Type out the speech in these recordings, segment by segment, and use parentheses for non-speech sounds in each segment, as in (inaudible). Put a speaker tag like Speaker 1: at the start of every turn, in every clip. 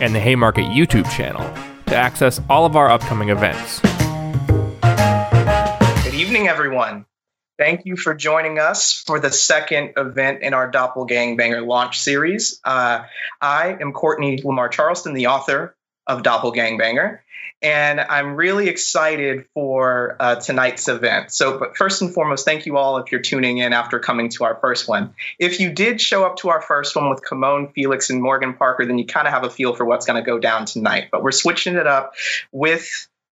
Speaker 1: and the Haymarket YouTube channel to access all of our upcoming events.
Speaker 2: Good evening, everyone. Thank you for joining us for the second event in our Doppelgangbanger launch series. Uh, I am Courtney Lamar Charleston, the author of Doppelgangbanger, and I'm really excited for uh, tonight's event. So, but first and foremost, thank you all if you're tuning in after coming to our first one. If you did show up to our first one with Camonghne Felix and Morgan Parker, then you kind of have a feel for what's going to go down tonight. But we're switching it up with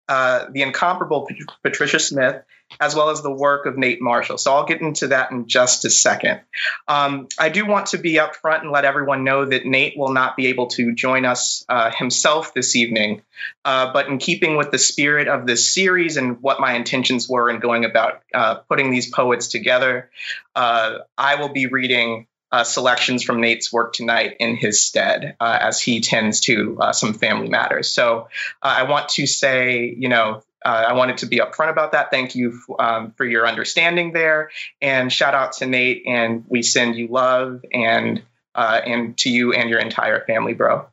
Speaker 2: uh, the incomparable Patricia Smith as well as the work of Nate Marshall. So I'll get into that in just a second. Um, I do want to be upfront and let everyone know that Nate will not be able to join us uh, himself this evening. Uh, but in keeping with the spirit of this series and what my intentions were in going about uh, putting these poets together, uh, I will be reading. Uh, selections from Nate's work tonight in his stead, uh, as he tends to some family matters. So I want to say, you know, uh, I wanted to be upfront about that. Thank you um, for your understanding there, and shout out to Nate. And we send you love and uh, and to you and your entire family, bro,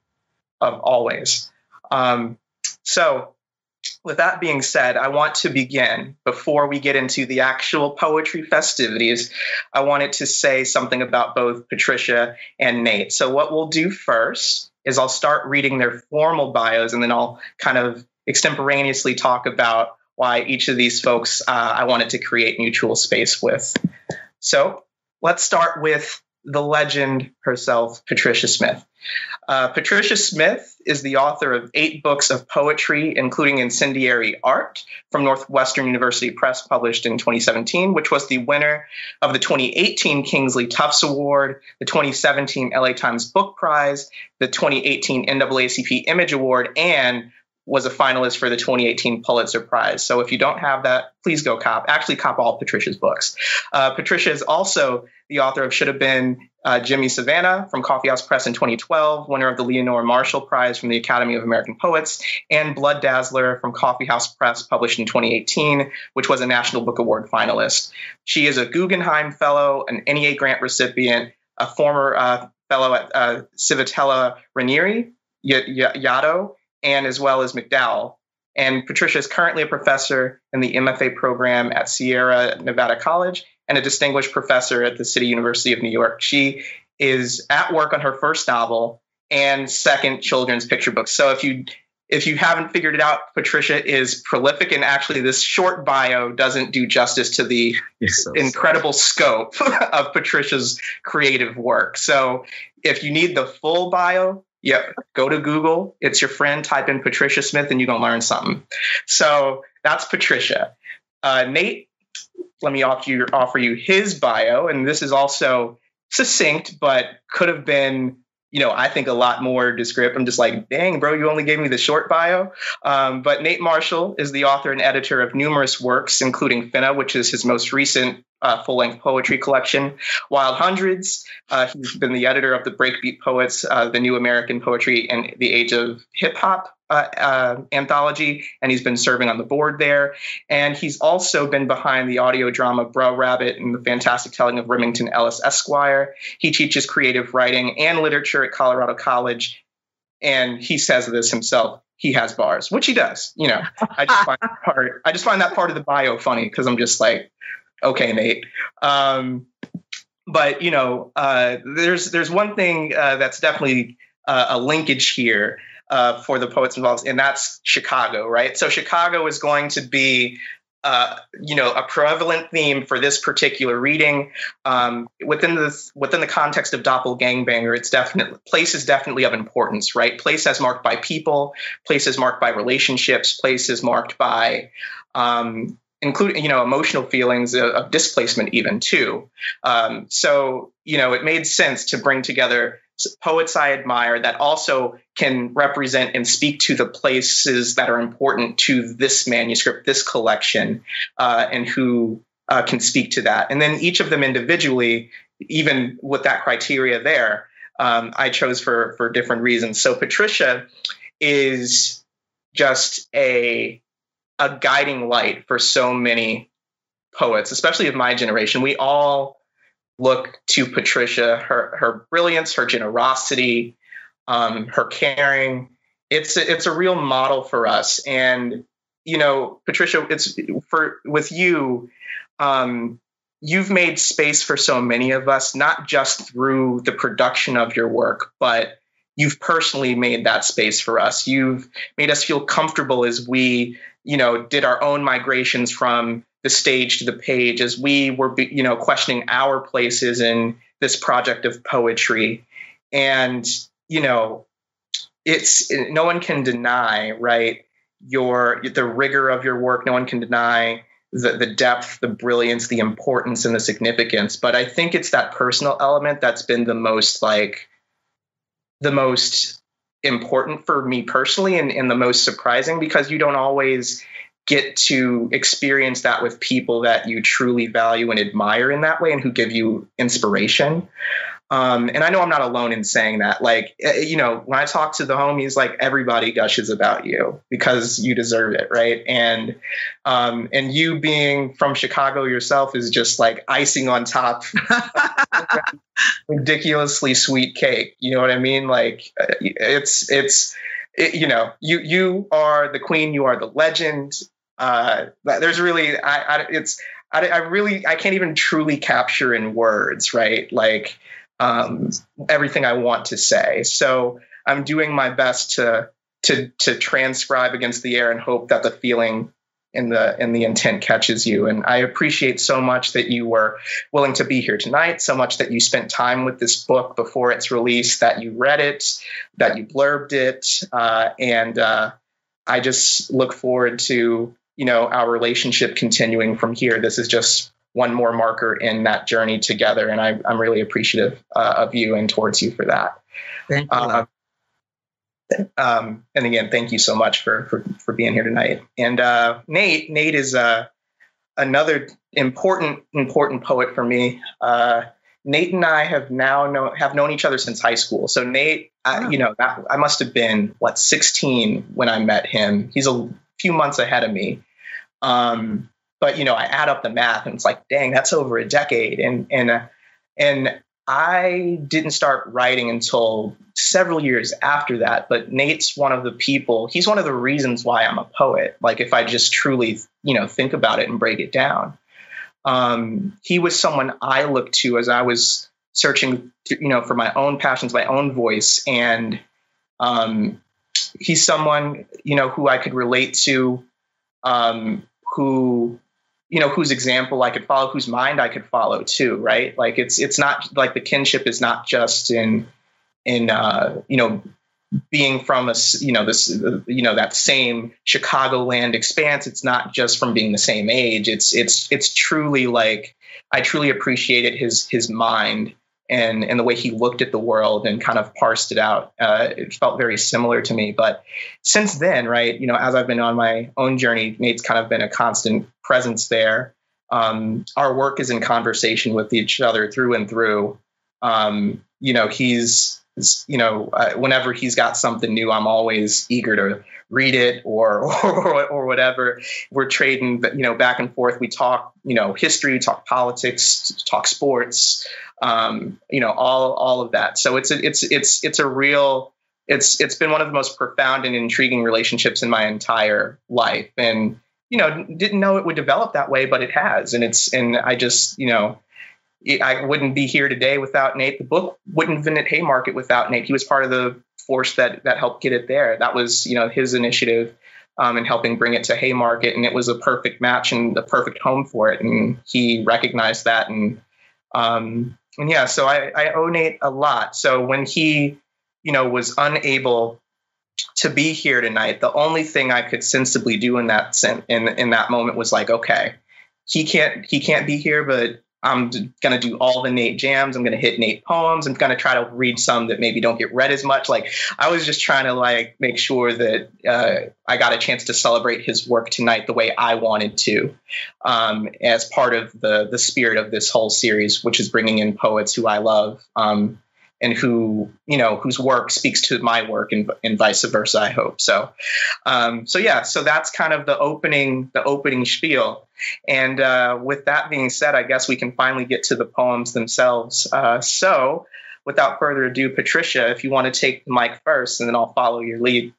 Speaker 2: of always. Um, so, with that being said, I want to begin before we get into the actual poetry festivities. I wanted to say something about both Patricia and Nate. So, what we'll do first is I'll start reading their formal bios, and then I'll kind of extemporaneously talk about why each of these folks uh, I wanted to create mutual space with. So let's start with the legend herself, Patricia Smith. Uh, Patricia Smith is the author of eight books of poetry, including Incendiary Art from Northwestern University Press, published in 2017, which was the winner of the 2018 Kingsley Tufts Award, the 2017 LA Times Book Prize, the 2018 NAACP Image Award, and was a finalist for the 2018 Pulitzer Prize. So if you don't have that, please go cop. Actually, cop all Patricia's books. Uh, Patricia is also the author of Should Have Been uh, Jimi Savannah from Coffeehouse Press in 2012, winner of the Lenore Marshall Prize from the Academy of American Poets, and Blood Dazzler from Coffeehouse Press, published in 2018, which was a National Book Award finalist. She is a Guggenheim Fellow, an NEA grant recipient, a former uh, fellow at uh, Civitella Ranieri, y- y- Yaddo, and as well as MacDowell. And Patricia is currently a professor in the MFA program at Sierra Nevada College and a distinguished professor at the City University of New York. She is at work on her first novel and second children's picture book. So if you if you haven't figured it out, Patricia is prolific, and actually, this short bio doesn't do justice to the so incredible scope (laughs) of Patricia's creative work. So, if you need the full bio, Yep. Go to Google. It's your friend. Type in Patricia Smith, and you're gonna learn something. So that's Patricia. Uh, Nate, let me offer you offer you his bio, and this is also succinct, but could have been, you know, I think a lot more descriptive. I'm just like, dang, bro, you only gave me the short bio. Um, but Nate Marshall is the author and editor of numerous works, including Finna, which is his most recent uh, full length poetry collection. Wild Hundreds, uh, he's been the editor of the Breakbeat Poets, uh, the New American Poetry and the Age of Hip Hop. Uh, uh, anthology, and he's been serving on the board there. And he's also been behind the audio drama Bro Rabbit and the fantastic telling of Remington Ellis Esquire. He teaches creative writing and literature at Colorado College. And he says this himself he has bars, which he does. You know, I just find part. I just find that part of the bio funny because I'm just like, okay, Nate. Um, but you know, uh, there's there's one thing uh, that's definitely uh, a linkage here uh, for the poets involved, and that's Chicago, right? So Chicago is going to be. Uh, you know, a prevalent theme for this particular reading um, within the within the context of Doppelgangbanger. It's definitely place is definitely of importance, right? Place as marked by people, places marked by relationships, places marked by um, including you know emotional feelings of, of displacement even too. Um, so you know it made sense to bring together poets I admire that also can represent and speak to the places that are important to this manuscript, this collection, uh, and who uh, can speak to that. And then each of them individually, even with that criteria there, um, I chose for for different reasons. So Patricia is just a a guiding light for so many poets, especially of my generation. We all look to Patricia, her her brilliance, her generosity, um, her caring. It's a, it's a real model for us. And you know, Patricia, it's for with you. Um, you've made space for so many of us, not just through the production of your work, but you've personally made that space for us. You've made us feel comfortable as we, you know, did our own migrations from the stage to the page, as we were, you know, questioning our places in this project of poetry. And, you know, it's no one can deny, right, your the rigor of your work. No one can deny the, the depth, the brilliance, the importance, and the significance. But I think it's that personal element that's been the most like the most important for me personally and, and the most surprising because you don't always get to experience that with people that you truly value and admire in that way and who give you inspiration. Um, and I know I'm not alone in saying that. Like, eh, you know, when I talk to the homies, like everybody gushes about you because you deserve it, right? And um, and you being from Chicago yourself is just like icing on top, (laughs) ridiculously sweet cake. You know what I mean? Like, eh, it's it's it, you know, you you are the queen, you are the legend. Uh, there's really, I, I it's I, I really I can't even truly capture in words, right? Like um, everything I want to say. So I'm doing my best to to to transcribe against the air and hope that the feeling and the and the intent catches you. And I appreciate so much that you were willing to be here tonight. So much that you spent time with this book before its release, that you read it, that you blurbed it, uh, and uh, I just look forward to you know our relationship continuing from here. This is just one more marker in that journey together. And I, am really appreciative uh, of you and towards you for that.
Speaker 3: Thank you. Uh,
Speaker 2: um, and again, thank you so much for for, for being here tonight. And uh, Nate, Nate is uh, another important important poet for me. Uh, Nate and I have now know, have known each other since high school. So Nate, you know, that, I must have been what 16 when I met him. He's a few months ahead of me. Um, but you know, I add up the math and it's like, dang, that's over a decade. And and uh, and I didn't start writing until several years after that. But Nate's one of the people. He's one of the reasons why I'm a poet. Like if I just truly, you know, think about it and break it down. Um, he was someone I looked to as I was searching, to, you know, for my own passions, my own voice, and um, he's someone you know who I could relate to, um, who you know whose example I could follow, whose mind I could follow too, right? Like it's it's not like the kinship is not just in in uh, you know being from a you know this you know that same Chicagoland expanse. It's not just from being the same age. It's it's it's truly like I truly appreciated his his mind and and the way he looked at the world and kind of parsed it out. Uh, it felt very similar to me. But since then, right, you know, as I've been on my own journey, Nate's kind of been a constant presence there. Um, our work is in conversation with each other through and through. Um, you know, he's, you know, uh, whenever he's got something new, I'm always eager to read it or, (laughs) or, or whatever. We're trading, you know, back and forth. We talk, you know, history, talk politics, talk sports, um, you know, all, all of that. So it's a, it's, it's, it's a real, it's, it's been one of the most profound and intriguing relationships in my entire life. And, you know, didn't know it would develop that way, but it has. And it's, and I just, you know, I wouldn't be here today without Nate. The book wouldn't have been at Haymarket without Nate. He was part of the force that that helped get it there. That was, you know, his initiative um, in helping bring it to Haymarket, and it was a perfect match and the perfect home for it. And he recognized that, and um, and yeah, so I, I owe Nate a lot. So when he, you know, was unable to be here tonight, the only thing I could sensibly do in that in in that moment was like, okay, he can't he can't be here, but I'm going to do all the Nate jams. I'm going to hit Nate poems. I'm going to try to read some that maybe don't get read as much. Like I was just trying to like make sure that uh, I got a chance to celebrate his work tonight the way I wanted to, um, as part of the the spirit of this whole series, which is bringing in poets who I love. Um, and who you know whose work speaks to my work and, and vice versa i hope. So um, so yeah so that's kind of the opening the opening spiel. And uh, with that being said i guess we can finally get to the poems themselves. Uh, so without further ado patricia if you want to take the mic first and then i'll follow your lead.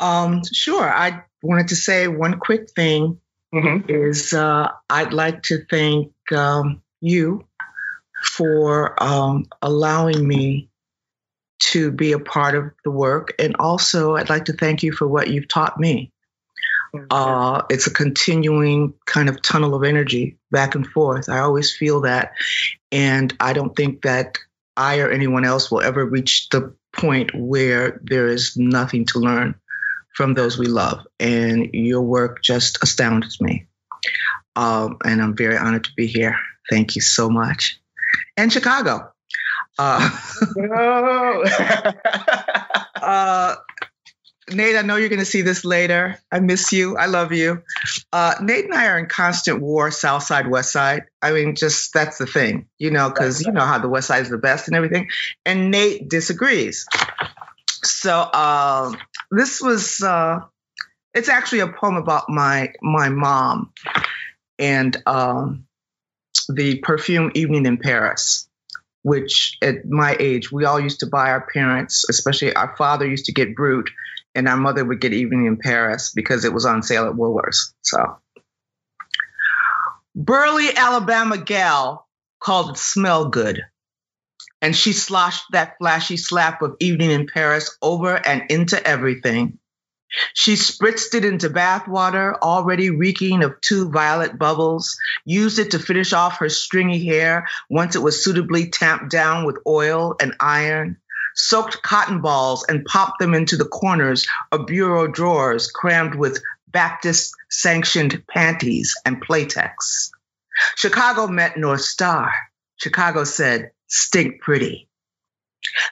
Speaker 3: Um, sure. I wanted to say one quick thing mm-hmm. is uh, i'd like to thank um, you for um, allowing me to be a part of the work. And also, I'd like to thank you for what you've taught me. Uh, it's a continuing kind of tunnel of energy back and forth. I always feel that. And I don't think that I or anyone else will ever reach the point where there is nothing to learn from those we love. And your work just astounds me. Um, and I'm very honored to be here. Thank you so much and Chicago. Uh, no. (laughs) uh, Nate, I know you're going to see this later. I miss you. I love you. Uh, Nate and I are in constant war, South Side, West Side. I mean, just that's the thing, you know, because you know how the West Side is the best and everything. And Nate disagrees. So uh, this was, uh, it's actually a poem about my my mom, and um, the perfume evening in Paris, which at my age, we all used to buy our parents, especially our father used to get Brut, and our mother would get Evening in Paris because it was on sale at Woolworths. So, burly Alabama gal called it smell good. And she sloshed that flashy slap of Evening in Paris over and into everything. She spritzed it into bath water, already reeking of two violet bubbles, used it to finish off her stringy hair once it was suitably tamped down with oil and iron, soaked cotton balls and popped them into the corners of bureau drawers crammed with Baptist sanctioned panties and Playtex. Chicago met North Star. Chicago said, stink pretty.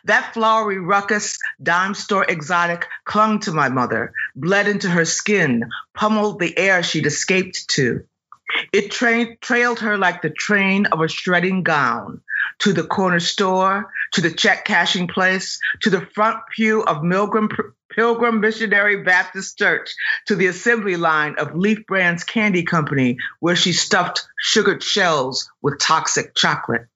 Speaker 3: That flowery ruckus, dime store exotic, clung to my mother, bled into her skin, pummeled the air she'd escaped to. It tra- trailed her like the train of a shredding gown to the corner store, to the check cashing place, to the front pew of Milgram, Pilgrim Missionary Baptist Church, to the assembly line of Leaf Brands Candy Company, where she stuffed sugared shells with toxic chocolate.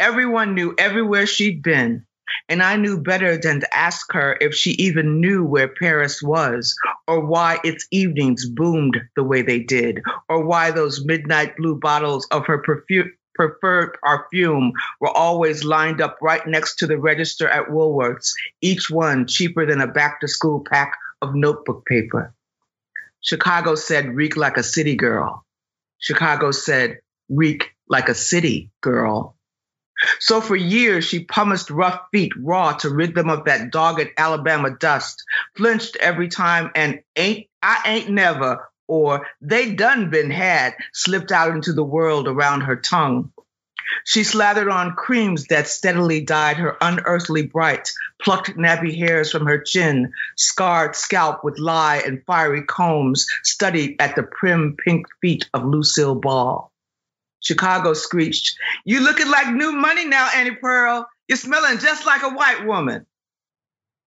Speaker 3: Everyone knew everywhere she'd been, and I knew better than to ask her if she even knew where Paris was, or why its evenings boomed the way they did, or why those midnight blue bottles of her perfume preferred perfume were always lined up right next to the register at Woolworths, each one cheaper than a back to school pack of notebook paper. Chicago said, reek like a city girl. Chicago said, reek like a city girl. So for years, she pumicked rough feet raw to rid them of that dogged Alabama dust, flinched every time and ain't, I ain't never, or they done been had, slipped out into the world around her tongue. She slathered on creams that steadily dyed her unearthly bright, plucked nappy hairs from her chin, scarred scalp with lye and fiery combs, studied at the prim pink feet of Lucille Ball. Chicago screeched, You looking like new money now, Annie Pearl. You're smelling just like a white woman.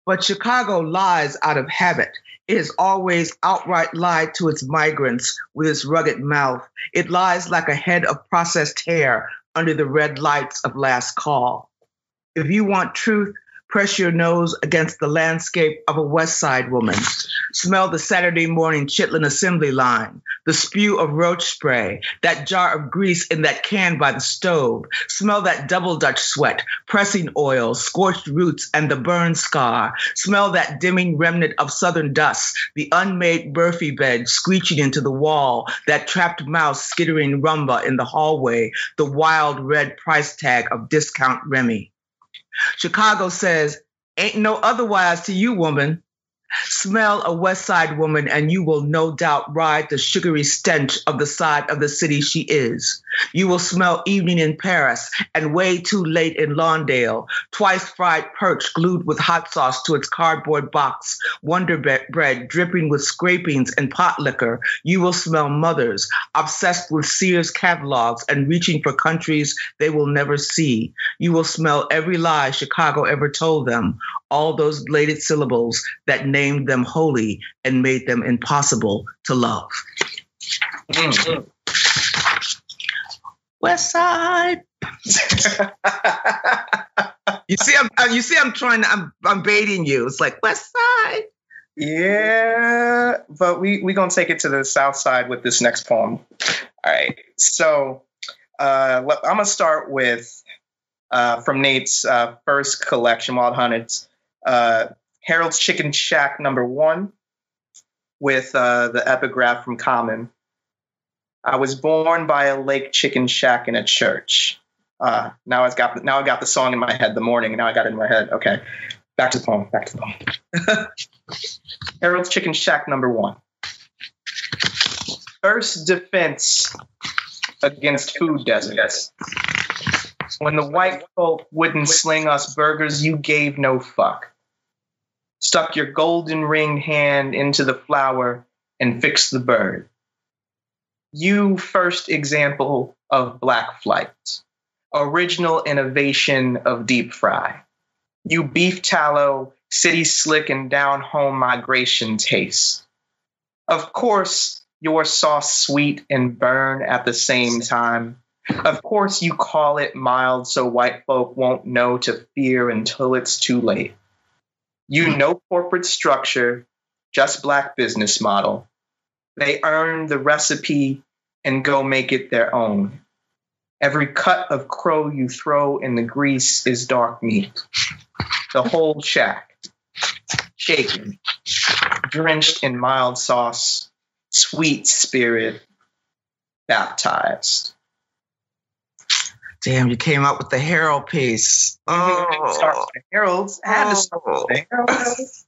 Speaker 3: But Chicago lies out of habit. It has always outright lied to its migrants with its rugged mouth. It lies like a head of processed hair under the red lights of last call. If you want truth, Press your nose against the landscape of a West Side woman. Smell the Saturday morning Chitlin assembly line, the spew of roach spray, that jar of grease in that can by the stove. Smell that double Dutch sweat, pressing oil, scorched roots, and the burn scar. Smell that dimming remnant of southern dust, the unmade Murphy bed screeching into the wall, that trapped mouse skittering rumba in the hallway, the wild red price tag of discount Remy. Chicago says, Ain't no otherwise to you, woman. Smell a West Side woman, and you will no doubt ride the sugary stench of the side of the city she is. You will smell evening in Paris and way too late in Lawndale, twice fried perch glued with hot sauce to its cardboard box, Wonder bread dripping with scrapings and pot liquor. You will smell mothers, obsessed with Sears catalogs and reaching for countries they will never see. You will smell every lie Chicago ever told them, all those bladed syllables that named them holy and made them impossible to love. Mm-hmm. West Side. (laughs) you see, I'm you see, I'm trying to, I'm, I'm baiting you. It's like West Side.
Speaker 2: Yeah, but we we gonna take it to the South Side with this next poem. All right, so uh, I'm gonna start with uh, from Nate's uh, first collection, Wild Hundreds uh, Harold's Chicken Shack number one with uh, the epigraph from Common. I was born by a lake chicken shack in a church. Uh, now I've got now I got the song in my head. The morning. Now I got it in my head. Okay, back to the poem. Back to the poem. (laughs) Harold's Chicken Shack number one. First defense against food deserts. When the white folk wouldn't sling us burgers, you gave no fuck. Stuck your golden ringed hand into the flour and fixed the bird. You first example of black flight, original innovation of deep fry. You beef tallow, city slick and down home migration taste. Of course, your sauce sweet and burn at the same time of course, you call it mild so white folk won't know to fear until it's too late. You hmm. know corporate structure, just black business model. They earn the recipe and go make it their own. Every cut of crow you throw in the grease is dark meat. The whole shack, shaken, drenched in mild sauce, sweet spirit, baptized.
Speaker 3: Damn, you came up with the Harold piece.
Speaker 2: Oh, start with Harold's. I had to start with
Speaker 3: Harold's.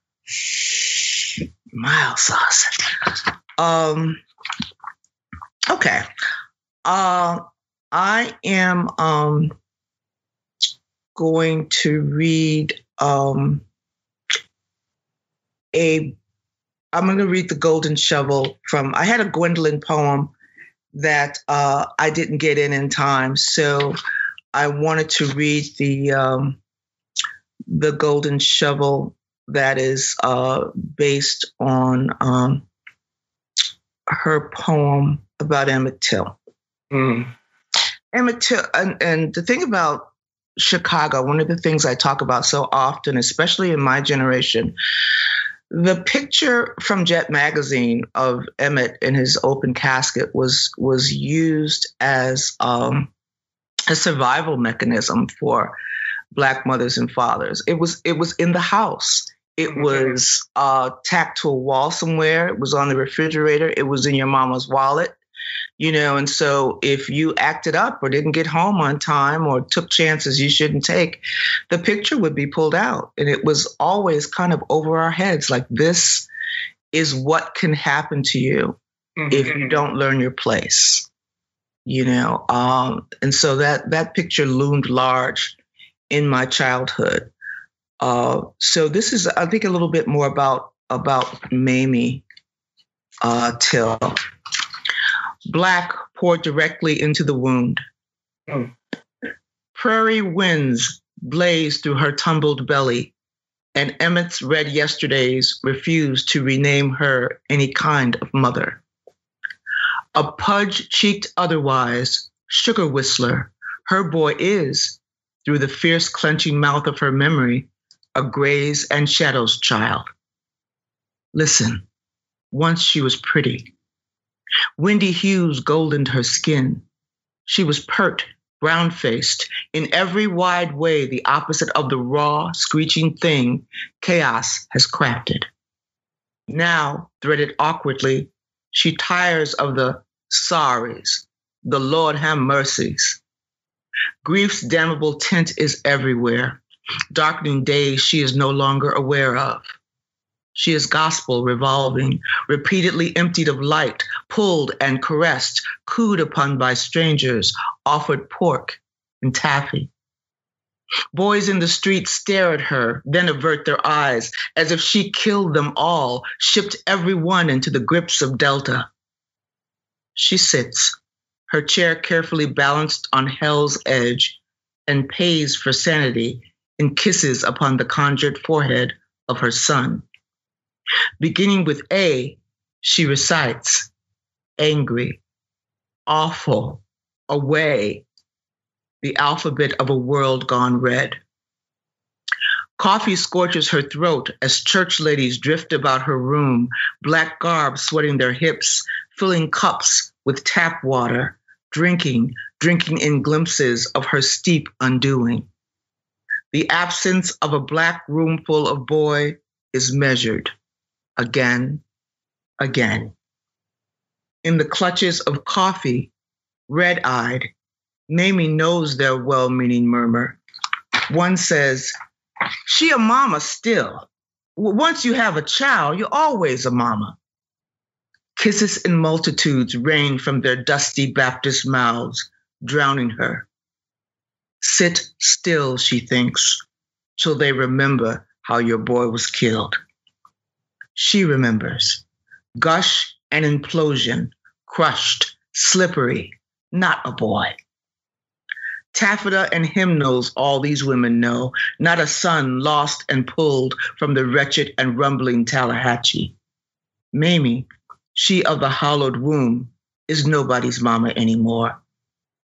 Speaker 3: Mild sauce. Um. Okay. Uh, I am um going to read um a. I'm going to read the Golden Shovel from. I had a Gwendolyn poem that uh, I didn't get in in time. So I wanted to read the um, the Golden Shovel that is uh, based on um, her poem about Emmett Till. Mm. Emmett Till, and, and the thing about Chicago, one of the things I talk about so often, especially in my generation, the picture from Jet magazine of Emmett in his open casket was was used as um, a survival mechanism for black mothers and fathers. It was it was in the house. It was uh, tacked to a wall somewhere. It was on the refrigerator. It was in your mama's wallet you know and so if you acted up or didn't get home on time or took chances you shouldn't take the picture would be pulled out. And it was always kind of over our heads like this is what can happen to you mm-hmm. if you don't learn your place you know? Um, and so that that picture loomed large in my childhood. Uh, so this is i think a little bit more about about mamie uh, till Black poured directly into the wound. Mm. Prairie winds blazed through her tumbled belly, and Emmett's red yesterdays refused to rename her any kind of mother. A pudge cheeked otherwise, sugar whistler, her boy is, through the fierce clenching mouth of her memory, a grays and shadows child. Listen, once she was pretty. Windy hues goldened her skin. She was pert, brown faced, in every wide way the opposite of the raw, screeching thing chaos has crafted. Now, threaded awkwardly, she tires of the sorries, the Lord have mercies. Grief's damnable tint is everywhere. darkening days she is no longer aware of. She is gospel revolving, repeatedly emptied of light, pulled and caressed, cooed upon by strangers, offered pork and taffy. Boys in the street stare at her, then avert their eyes as if she killed them all, shipped every one into the grips of Delta. She sits, her chair carefully balanced on hell's edge, and pays for sanity in kisses upon the conjured forehead of her son. Beginning with A, she recites angry, awful, away, the alphabet of a world gone red. Coffee scorches her throat as church ladies drift about her room, black garb sweating their hips, filling cups with tap water, drinking, drinking in glimpses of her steep undoing. The absence of a black room full of boy is measured again, again. In the clutches of coffee, red eyed, Mamie knows their well meaning murmur. One says, She a mama still. Once you have a child, you're always a mama. Kisses in multitudes rain from their dusty Baptist mouths, drowning her. Sit still, she thinks, till they remember how your boy was killed. She remembers. Gush and implosion, crushed, slippery, not a boy. Taffeta and hymnals, all these women know, not a son lost and pulled from the wretched and rumbling Tallahatchie. Mamie, she of the hollowed womb, is nobody's mama anymore.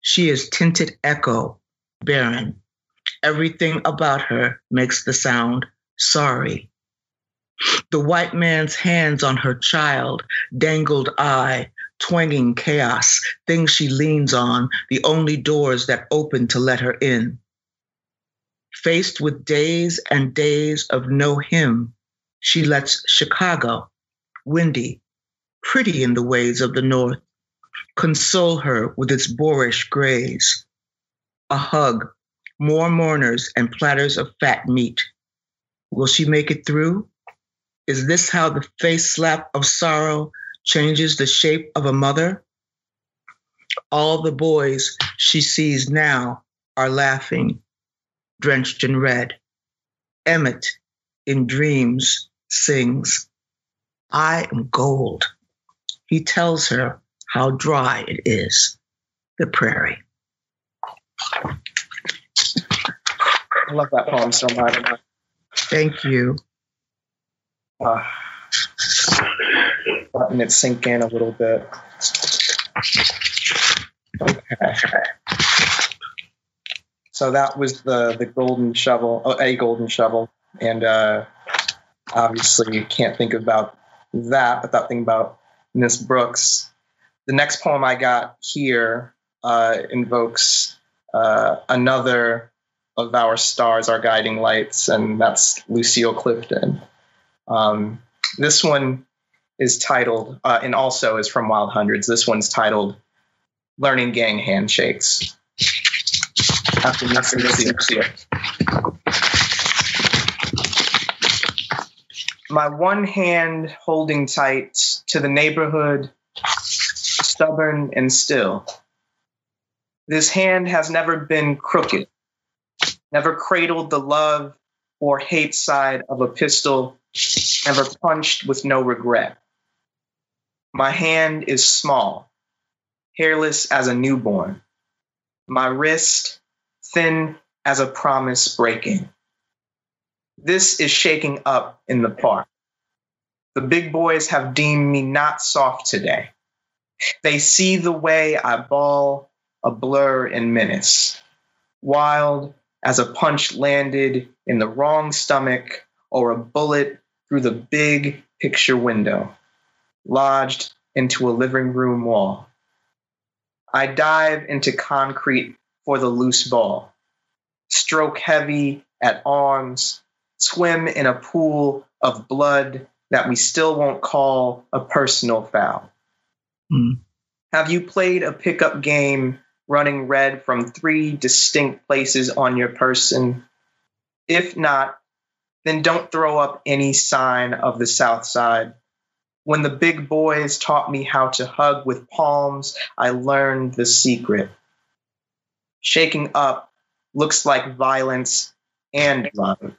Speaker 3: She is tinted echo, barren. Everything about her makes the sound sorry. The white man's hands on her child, dangled eye, twanging chaos, things she leans on, the only doors that open to let her in. Faced with days and days of no him, she lets Chicago, windy, pretty in the ways of the North, console her with its boorish grays. A hug, more mourners and platters of fat meat. Will she make it through? Is this how the face slap of sorrow changes the shape of a mother. All the boys she sees now are laughing, drenched in red. Emmett, in dreams, sings, I am gold. He tells her how dry it is, the prairie.
Speaker 2: I love that poem so much.
Speaker 3: Thank you.
Speaker 2: Uh, letting it sink in a little bit. Okay. So that was the the golden shovel, oh, a golden shovel, and uh, obviously you can't think about that without thinking about Miss Brooks. The next poem I got here uh, invokes uh, another of our stars, our guiding lights, and that's Lucille Clifton. Um, this one is titled, uh, and also is from Wild Hundreds. This one's titled Learning Gang Handshakes. After My one hand holding tight to the neighborhood, stubborn and still. This hand has never been crooked, never cradled the love or hate side of a pistol, never punched with no regret. My hand is small, hairless as a newborn. My wrist thin as a promise breaking. This is shaking up in the park. The big boys have deemed me not soft today. They see the way I bawl a blur in minutes, wild as a punch landed in the wrong stomach or a bullet through the big picture window lodged into a living room wall. I dive into concrete for the loose ball, stroke heavy at arms, swim in a pool of blood that we still won't call a personal foul. Mm. Have you played a pickup game running red from three distinct places on your person? If not, then don't throw up any sign of the South Side. When the big boys taught me how to hug with palms, I learned the secret. Shaking up looks like violence and love.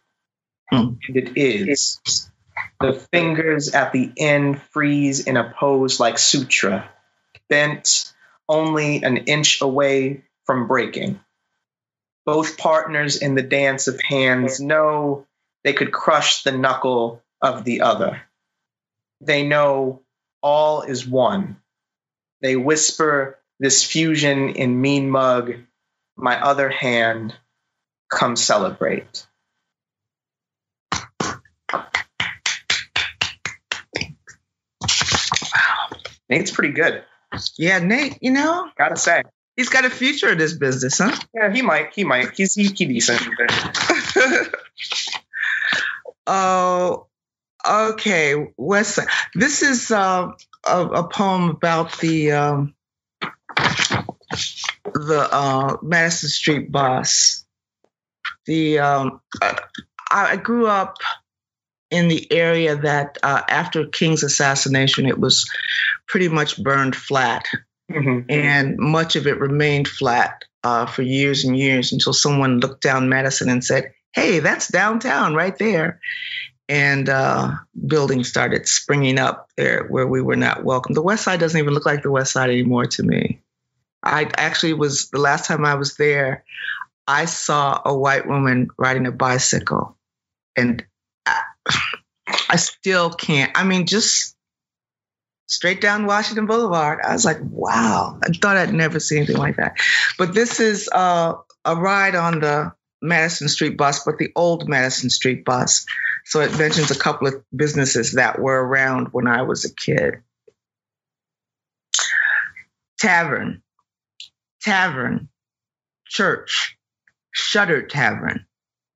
Speaker 3: Hmm.
Speaker 2: And it is. The fingers at the end freeze in a pose like sutra, bent only an inch away from breaking. Both partners in the dance of hands know they could crush the knuckle of the other. They know all is one. They whisper this fusion in mean mug, my other hand, come celebrate. Wow. Nate's pretty good,
Speaker 3: Yeah, Nate, you know,
Speaker 2: gotta say.
Speaker 3: he's got a future in this business, huh?
Speaker 2: Yeah, he might. He might. He's he, he decent. (laughs)
Speaker 3: Oh, okay. West Side. This is uh, a, a poem about the um, the uh, Madison Street bus. The um, I, I grew up in the area that uh, after King's assassination, it was pretty much burned flat,
Speaker 2: Mhm.
Speaker 3: and much of it remained flat uh, for years and years until someone looked down Madison and said, "Hey, that's downtown right there." And uh, buildings started springing up there where we were not welcome. The West Side doesn't even look like the West Side anymore to me. I actually was the last time I was there. I saw a white woman riding a bicycle, and I, (sighs) I still can't. I mean, just straight down Washington Boulevard. I was like, wow, I thought I'd never see anything like that. But this is uh, a ride on the Madison Street bus, but the old Madison Street bus. So it mentions a couple of businesses that were around when I was a kid. Tavern, tavern, church, Shutter tavern,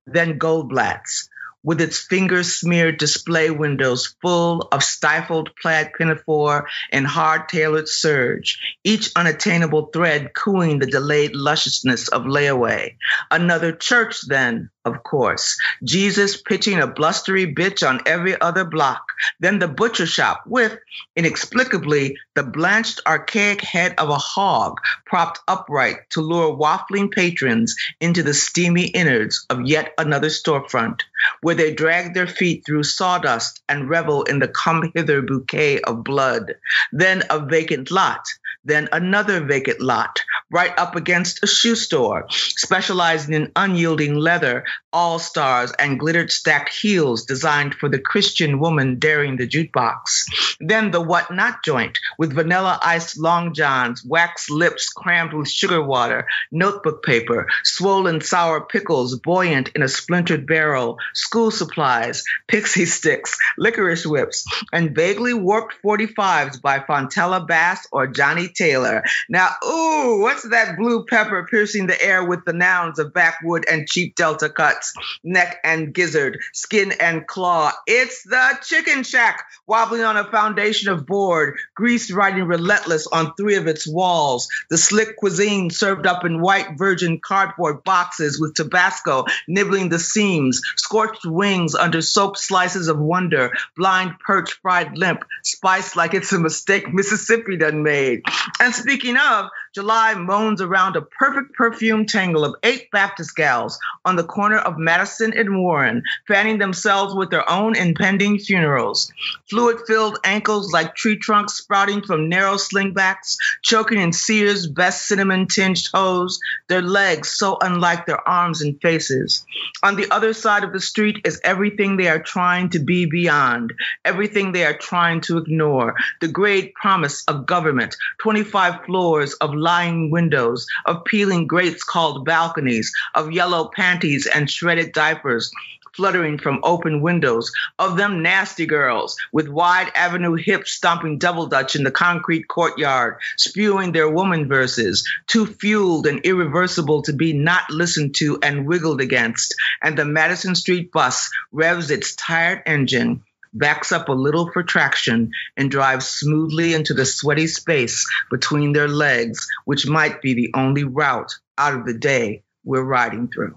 Speaker 3: then Goldblatt's, with its finger smeared display windows full of stifled plaid pinafore and hard tailored serge, each unattainable thread cooing the delayed lusciousness of layaway. Another church, then, of course. Jesus pitching a blustery bitch on every other block. Then the butcher shop with, inexplicably, the blanched archaic head of a hog propped upright to lure waffling patrons into the steamy innards of yet another storefront, where they drag their feet through sawdust and revel in the come hither bouquet of blood. Then a vacant lot, then another vacant lot, right up against a shoe store, specializing in unyielding leather, all stars, and glittered stacked heels designed for the Christian woman daring the jukebox. Then the what not joint with vanilla iced long johns, wax lips crammed with sugar water, notebook paper, swollen sour pickles buoyant in a splintered barrel, school supplies, pixie sticks, licorice whips, and vaguely warped 45s by Fontella Bass or Johnnie Taylor. Now, ooh, what's that blue pepper piercing the air with the nouns of backwood and cheap delta cuts, neck and gizzard, skin and claw? It's the chicken shack wobbling on a foundation of board, grease riding relentless on three of its walls, the slick cuisine served up in white virgin cardboard boxes with Tabasco nibbling the seams, scorched wings under soaked slices of wonder, blind perch fried limp, spiced like it's a mistake Mississippi done made. And speaking of, July moans around a perfect perfume tangle of eight Baptist gals on the corner of Madison and Warren, fanning themselves with their own impending funerals. Fluid filled ankles like tree trunks sprouting from narrow slingbacks, choking in Sears' best cinnamon tinged hose, their legs so unlike their arms and faces. On the other side of the street is everything they are trying to be beyond, everything they are trying to ignore, the great promise of government, 25 floors of lying windows, of peeling grates called balconies, of yellow panties and shredded diapers fluttering from open windows, of them nasty girls with wide avenue hips stomping double dutch in the concrete courtyard, spewing their woman verses, too fueled and irreversible to be not listened to and wiggled against. And the Madison Street bus revs its tired engine backs up a little for traction and drives smoothly into the sweaty space between their legs, which might be the only route out of the day we're riding through.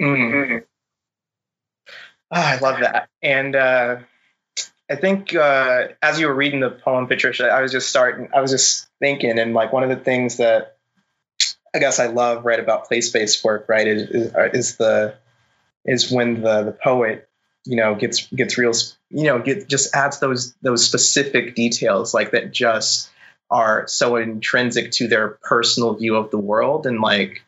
Speaker 2: Mm-hmm. Oh, I love that. And uh, I think uh, as you were reading the poem, Patricia, I was just starting, I was just thinking, and like one of the things that I guess I love right about place-based work, right, is, is, is the is when the the poet, you know, gets gets real, you know, get just adds those those specific details like that just are so intrinsic to their personal view of the world. And like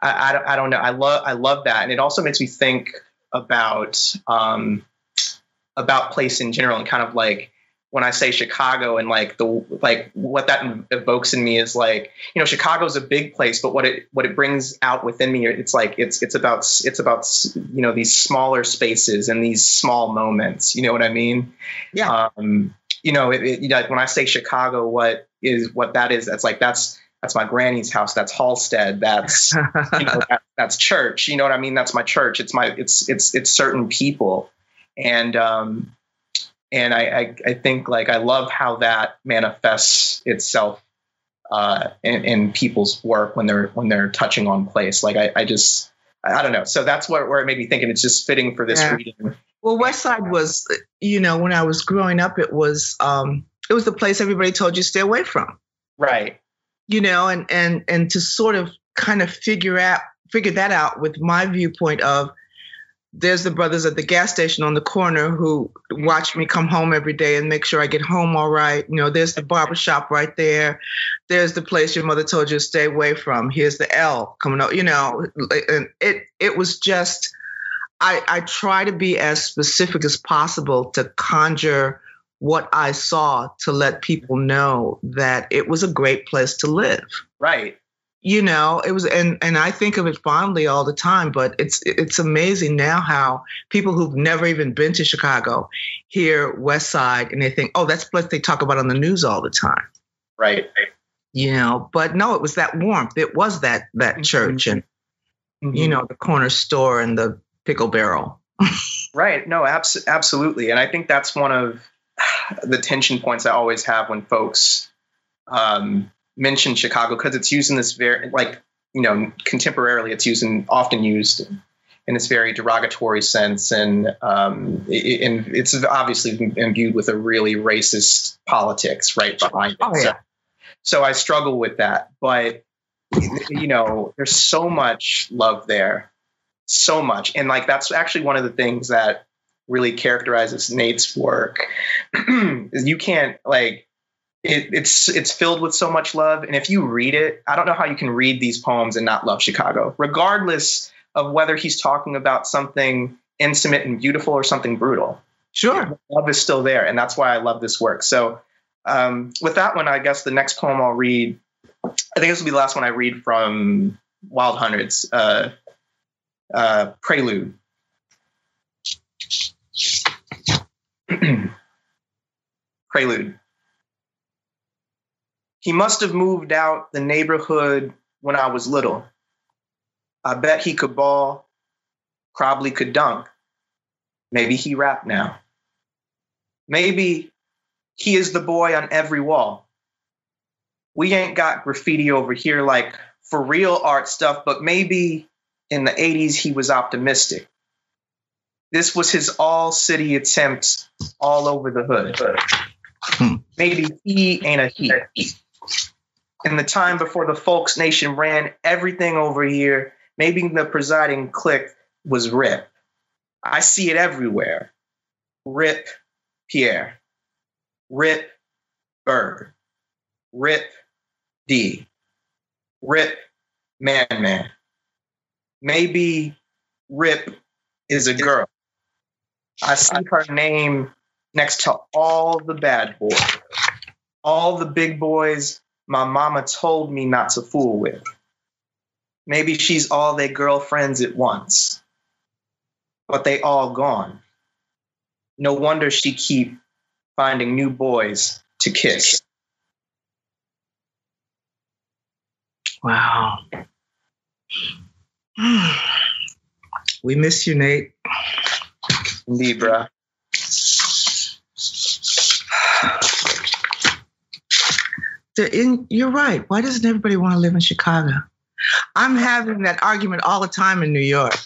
Speaker 2: I, I, I don't know. I love I love that. And it also makes me think about um, about place in general and kind of like when I say Chicago and like the like what that evokes in me is like you know Chicago's a big place, but what it what it brings out within me it's like it's it's about it's about you know these smaller spaces and these small moments. You know what I mean?
Speaker 3: Yeah.
Speaker 2: Um, you know, it, it, you know, when I say Chicago, what is what that is? That's like that's that's my granny's house. That's Halsted. That's (laughs) you know, that, that's church. You know what I mean? That's my church. It's my it's it's it's certain people, and um, and I, I I, think like I love how that manifests itself uh, in, in people's work when they're when they're touching on place. Like I, I just I don't know. So that's what where it made me thinking it's just fitting for this yeah. reading.
Speaker 3: Well, West Side was, you know, when I was growing up, it was um, it was the place everybody told you to stay away from.
Speaker 2: Right
Speaker 3: you know, and and and to sort of kind of figure out figure that out with my viewpoint of there's the brothers at the gas station on the corner who watch me come home every day and make sure I get home all right. You know, there's the barbershop right there. There's the place your mother told you to stay away from. Here's the L coming up, you know, and it it was just I I try to be as specific as possible to conjure what I saw to let people know that it was a great place to live.
Speaker 2: Right.
Speaker 3: You know, it was and and I think of it fondly all the time, but it's it's amazing now how people who've never even been to Chicago hear West Side and they think, "Oh, that's what they talk about on the news all the time."
Speaker 2: Right.
Speaker 3: You know, but no, it was that warmth. It was that that mm-hmm. church and mm-hmm. you know, the corner store and the pickle barrel. (laughs)
Speaker 2: right. No, abs- absolutely. And I think that's one of the tension points I always have when folks um, mention Chicago because it's used in this very like you know contemporarily it's used in, often used in this very derogatory sense and um, it, and it's obviously imbued with a really racist politics right behind it.
Speaker 3: Oh, yeah.
Speaker 2: so, so I struggle with that, but you know there's so much love there, so much, and like that's actually one of the things that really characterizes Nate's work (clears throat) is you can't like it, it's it's filled with so much love. And if you read it i don't know how you can read these poems and not love chicago regardless of whether he's talking about something intimate and beautiful or something brutal.
Speaker 3: Sure.
Speaker 2: Love is still there and that's why i love this work. So um, with that one i guess the next poem i'll read i think this will be the last one i read from wild hundreds uh, uh, prelude. (clears throat) Prelude. He must have moved out the neighborhood when I was little. I bet he could ball, probably could dunk. Maybe he rap now. Maybe he is the boy on every wall. We ain't got graffiti over here like for real art stuff, but maybe in the 80s he was optimistic. This was his all city attempt all over the hood. Hmm. Maybe he ain't a he. In the time before the Folks Nation ran everything over here, maybe the presiding clique was Rip. I see it everywhere. Rip Pierre. Rip Bird. Rip D. Rip Man Man. Maybe Rip is a girl. I see her name next to all the bad boys, all the big boys my mama told me not to fool with. Maybe she's all their girlfriends at once, but they all gone. No wonder she keep finding new boys to kiss.
Speaker 3: Wow. (sighs) We miss you, Nate.
Speaker 2: Libra.
Speaker 3: In, you're right. Why doesn't everybody want to live in Chicago? I'm having that argument all the time in New York.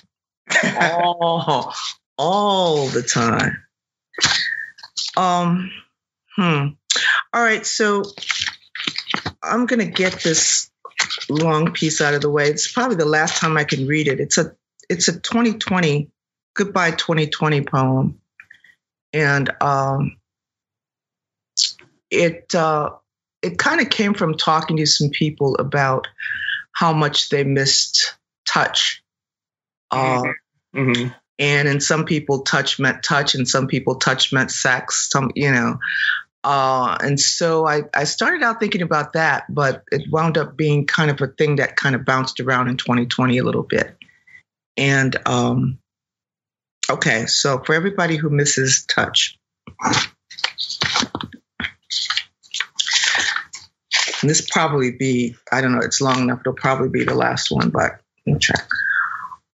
Speaker 3: all, all the time. Um, hmm. All right, so I'm gonna get this long piece out of the way. It's probably the last time I can read it. It's a it's a 2020 goodbye 2020 poem, and um, it uh, it kind of came from talking to some people about how much they missed touch. Uh, mm-hmm. And in some people, touch meant touch, and some people, touch meant sex. Some, you know, uh, and so I, I started out thinking about that, but it wound up being kind of a thing that kind of bounced around in 2020 a little bit. And um, okay, so for everybody who misses touch, And this probably be, I don't know, it's long enough. It'll probably be the last one, but we'll check.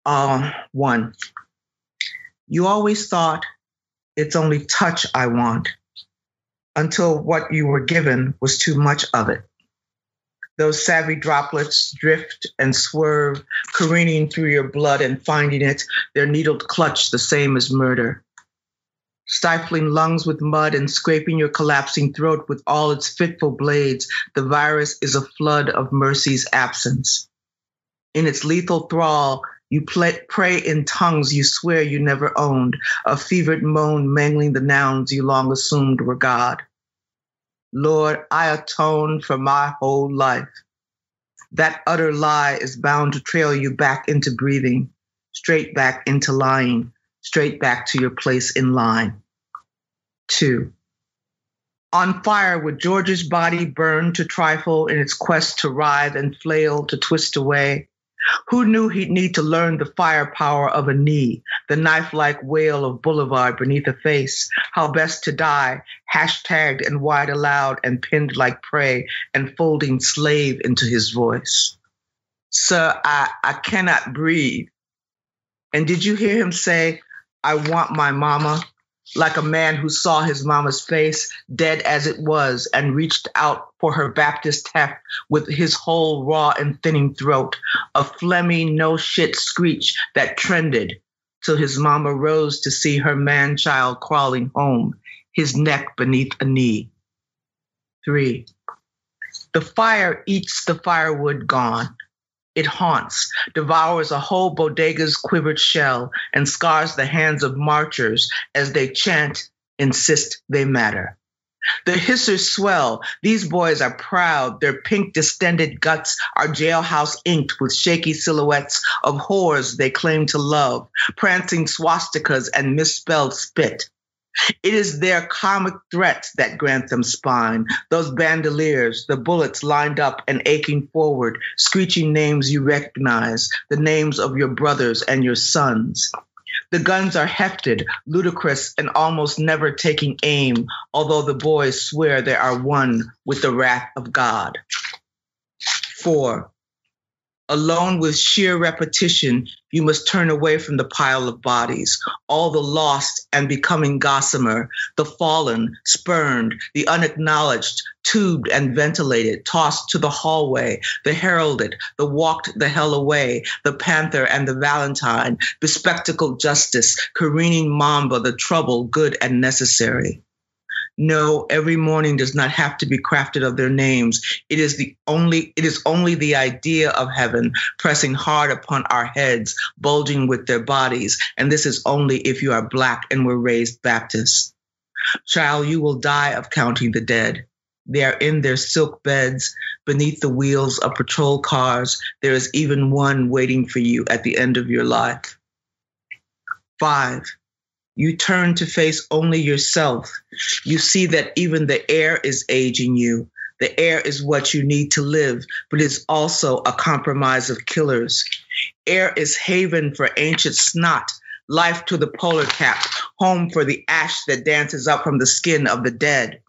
Speaker 3: Uh, one, you always thought it's only touch I want until what you were given was too much of it. Those savvy droplets drift and swerve, careening through your blood and finding it, their needled clutch the same as murder stifling lungs with mud and scraping your collapsing throat with all its fitful blades, the virus is a flood of mercy's absence. In its lethal thrall, you play, pray in tongues you swear you never owned, a fevered moan mangling the nouns you long assumed were God. Lord, I atone for my whole life. That utter lie is bound to trail you back into breathing, straight back into lying, straight back to your place in line. Two, on fire with George's body burned to trifle in its quest to writhe and flail to twist away. Who knew he'd need to learn the firepower of a knee, the knife like wail of Boulevard beneath a face, how best to die, hashtagged and wide aloud and pinned like prey, and folding slave into his voice. Sir, I, I cannot breathe. And did you hear him say, I want my mama, like a man who saw his mama's face, dead as it was, and reached out for her Baptist heft with his whole raw and thinning throat, a phlegmy, no shit screech that trended till his mama rose to see her man child crawling home, his neck beneath a knee. Three. The fire eats the firewood gone. It haunts, devours a whole bodega's quivered shell, and scars the hands of marchers as they chant, insist they matter. The hissers swell. These boys are proud. Their pink distended guts are jailhouse inked with shaky silhouettes of whores they claim to love, prancing swastikas and misspelled spit. It is their comic threats that grant them spine. Those bandoliers, the bullets lined up and aching forward, screeching names you recognize, the names of your brothers and your sons. The guns are hefted, ludicrous, and almost never taking aim, although the boys swear they are one with the wrath of God. Four, Alone with sheer repetition, you must turn away from the pile of bodies, all the lost and becoming gossamer, the fallen, spurned, the unacknowledged, tubed and ventilated, tossed to the hallway, the heralded, the walked the hell away, the panther and the valentine, bespectacled justice, careening mamba, the trouble, good and necessary. No, every morning does not have to be crafted of their names. It is the only it is only the idea of heaven pressing hard upon our heads, bulging with their bodies, and this is only if you are black and were raised Baptist. Child, you will die of counting the dead. They are in their silk beds beneath the wheels of patrol cars. There is even one waiting for you at the end of your life. Five, you turn to face only yourself. You see that even the air is aging you. The air is what you need to live, but it's also a compromise of killers. Air is haven for ancient snot, life to the polar cap, home for the ash that dances up from the skin of the dead.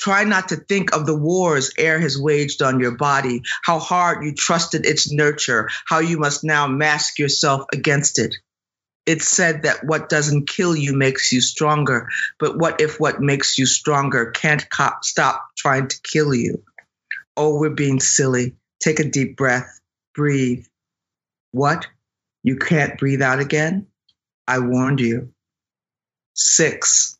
Speaker 3: Try not to think of the wars air has waged on your body, how hard you trusted its nurture, how you must now mask yourself against it it's said that what doesn't kill you makes you stronger. But what if what makes you stronger can't stop trying to kill you? Oh, we're being silly. Take a deep breath, breathe. What? You can't breathe out again? I warned you. Six,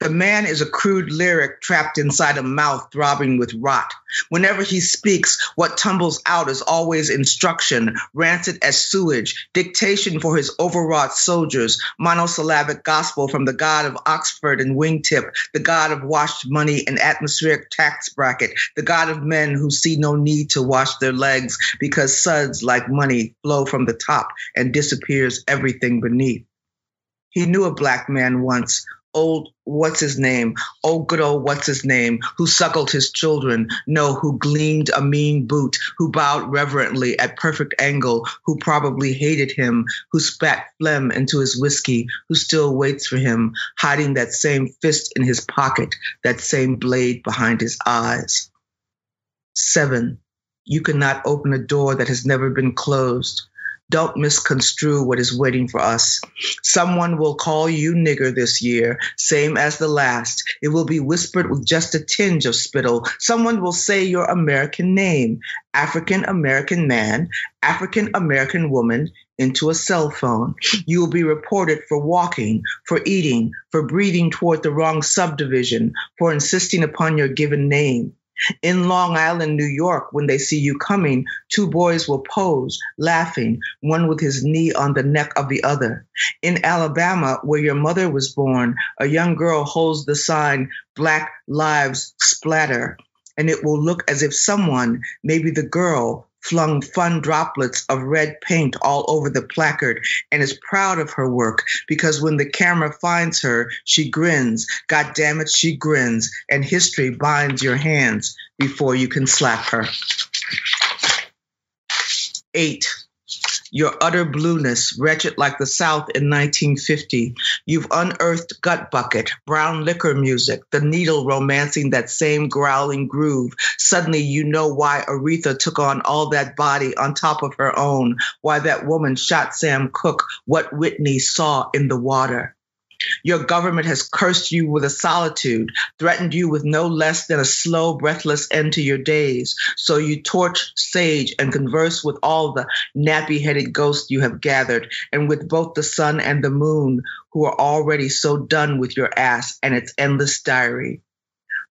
Speaker 3: the man is a crude lyric trapped inside a mouth throbbing with rot. Whenever he speaks, what tumbles out is always instruction, rancid as sewage, dictation for his overwrought soldiers, monosyllabic gospel from the god of Oxford and wingtip, the god of washed money and atmospheric tax bracket, the god of men who see no need to wash their legs because suds like money flow from the top and disappears everything beneath. He knew a black man once old what's his name, old good old what's his name, who suckled his children, no, who gleamed a mean boot, who bowed reverently at perfect angle, who probably hated him, who spat phlegm into his whiskey, who still waits for him, hiding that same fist in his pocket, that same blade behind his eyes. Seven, you cannot open a door that has never been closed. Don't misconstrue what is waiting for us. Someone will call you nigger this year, same as the last. It will be whispered with just a tinge of spittle. Someone will say your American name, African American man, African American woman, into a cell phone. You will be reported for walking, for eating, for breathing toward the wrong subdivision, for insisting upon your given name. In Long Island, New York, when they see you coming, two boys will pose, laughing, one with his knee on the neck of the other. In Alabama, where your mother was born, a young girl holds the sign, Black Lives Splatter, and it will look as if someone, maybe the girl, flung fun droplets of red paint all over the placard and is proud of her work because when the camera finds her, she grins. God damn it, she grins. And history binds your hands before you can slap her. Eight your utter blueness, wretched like the South in 1950. You've unearthed gut bucket, brown liquor music, the needle romancing that same growling groove. Suddenly you know why Aretha took on all that body on top of her own, why that woman shot Sam Cooke, what Whitney saw in the water. Your government has cursed you with a solitude, threatened you with no less than a slow, breathless end to your days. So you torch sage and converse with all the nappy headed ghosts you have gathered, and with both the sun and the moon, who are already so done with your ass and its endless diary.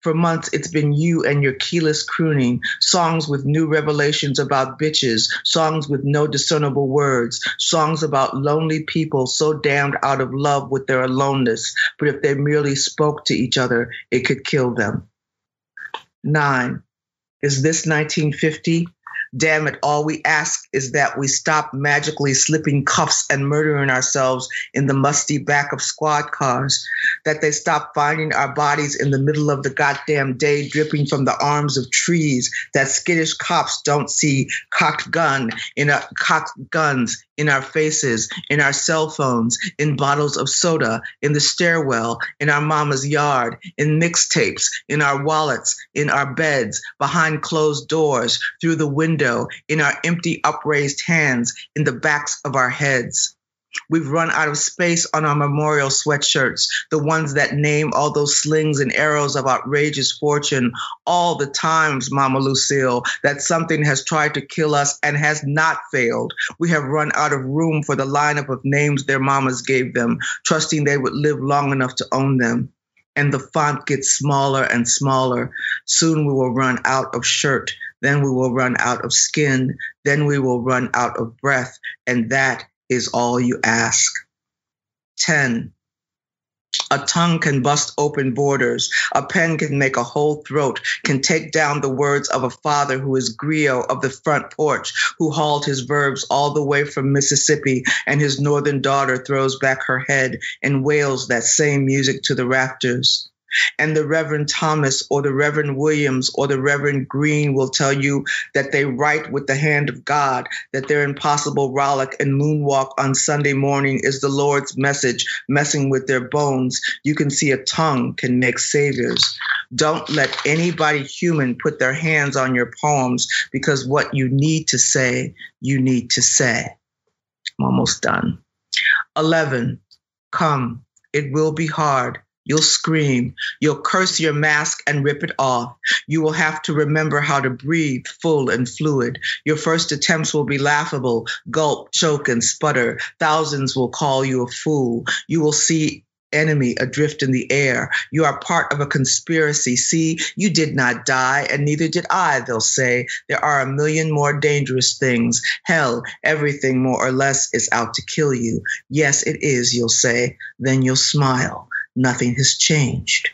Speaker 3: For months, it's been you and your keyless crooning, songs with new revelations about bitches, songs with no discernible words, songs about lonely people so damned out of love with their aloneness, but if they merely spoke to each other, it could kill them. Nine, is this 1950? Damn it, all we ask is that we stop magically slipping cuffs and murdering ourselves in the musty back of squad cars. That they stop finding our bodies in the middle of the goddamn day dripping from the arms of trees. That skittish cops don't see cocked gun in a cocked guns in our faces, in our cell phones, in bottles of soda, in the stairwell, in our mama's yard, in mixtapes, in our wallets, in our beds, behind closed doors, through the window, in our empty upraised hands, in the backs of our heads. We've run out of space on our memorial sweatshirts, the ones that name all those slings and arrows of outrageous fortune, all the times, Mama Lucille, that something has tried to kill us and has not failed. We have run out of room for the lineup of names their mamas gave them, trusting they would live long enough to own them. And the font gets smaller and smaller. Soon we will run out of shirt. Then we will run out of skin. Then we will run out of breath. And that is all you ask. 10. A tongue can bust open borders. A pen can make a whole throat, can take down the words of a father who is griot of the front porch, who hauled his verbs all the way from Mississippi, and his northern daughter throws back her head and wails that same music to the rafters. And the Reverend Thomas or the Reverend Williams or the Reverend Green will tell you that they write with the hand of God, that their impossible rollick and moonwalk on Sunday morning is the Lord's message messing with their bones. You can see a tongue can make saviors. Don't let anybody human put their hands on your poems because what you need to say, you need to say. I'm almost done. 11. Come, it will be hard You'll scream. You'll curse your mask and rip it off. You will have to remember how to breathe full and fluid. Your first attempts will be laughable, gulp, choke, and sputter. Thousands will call you a fool. You will see enemy adrift in the air. You are part of a conspiracy. See, you did not die, and neither did I, they'll say. There are a million more dangerous things. Hell, everything more or less is out to kill you. Yes, it is, you'll say. Then you'll smile. Nothing has changed.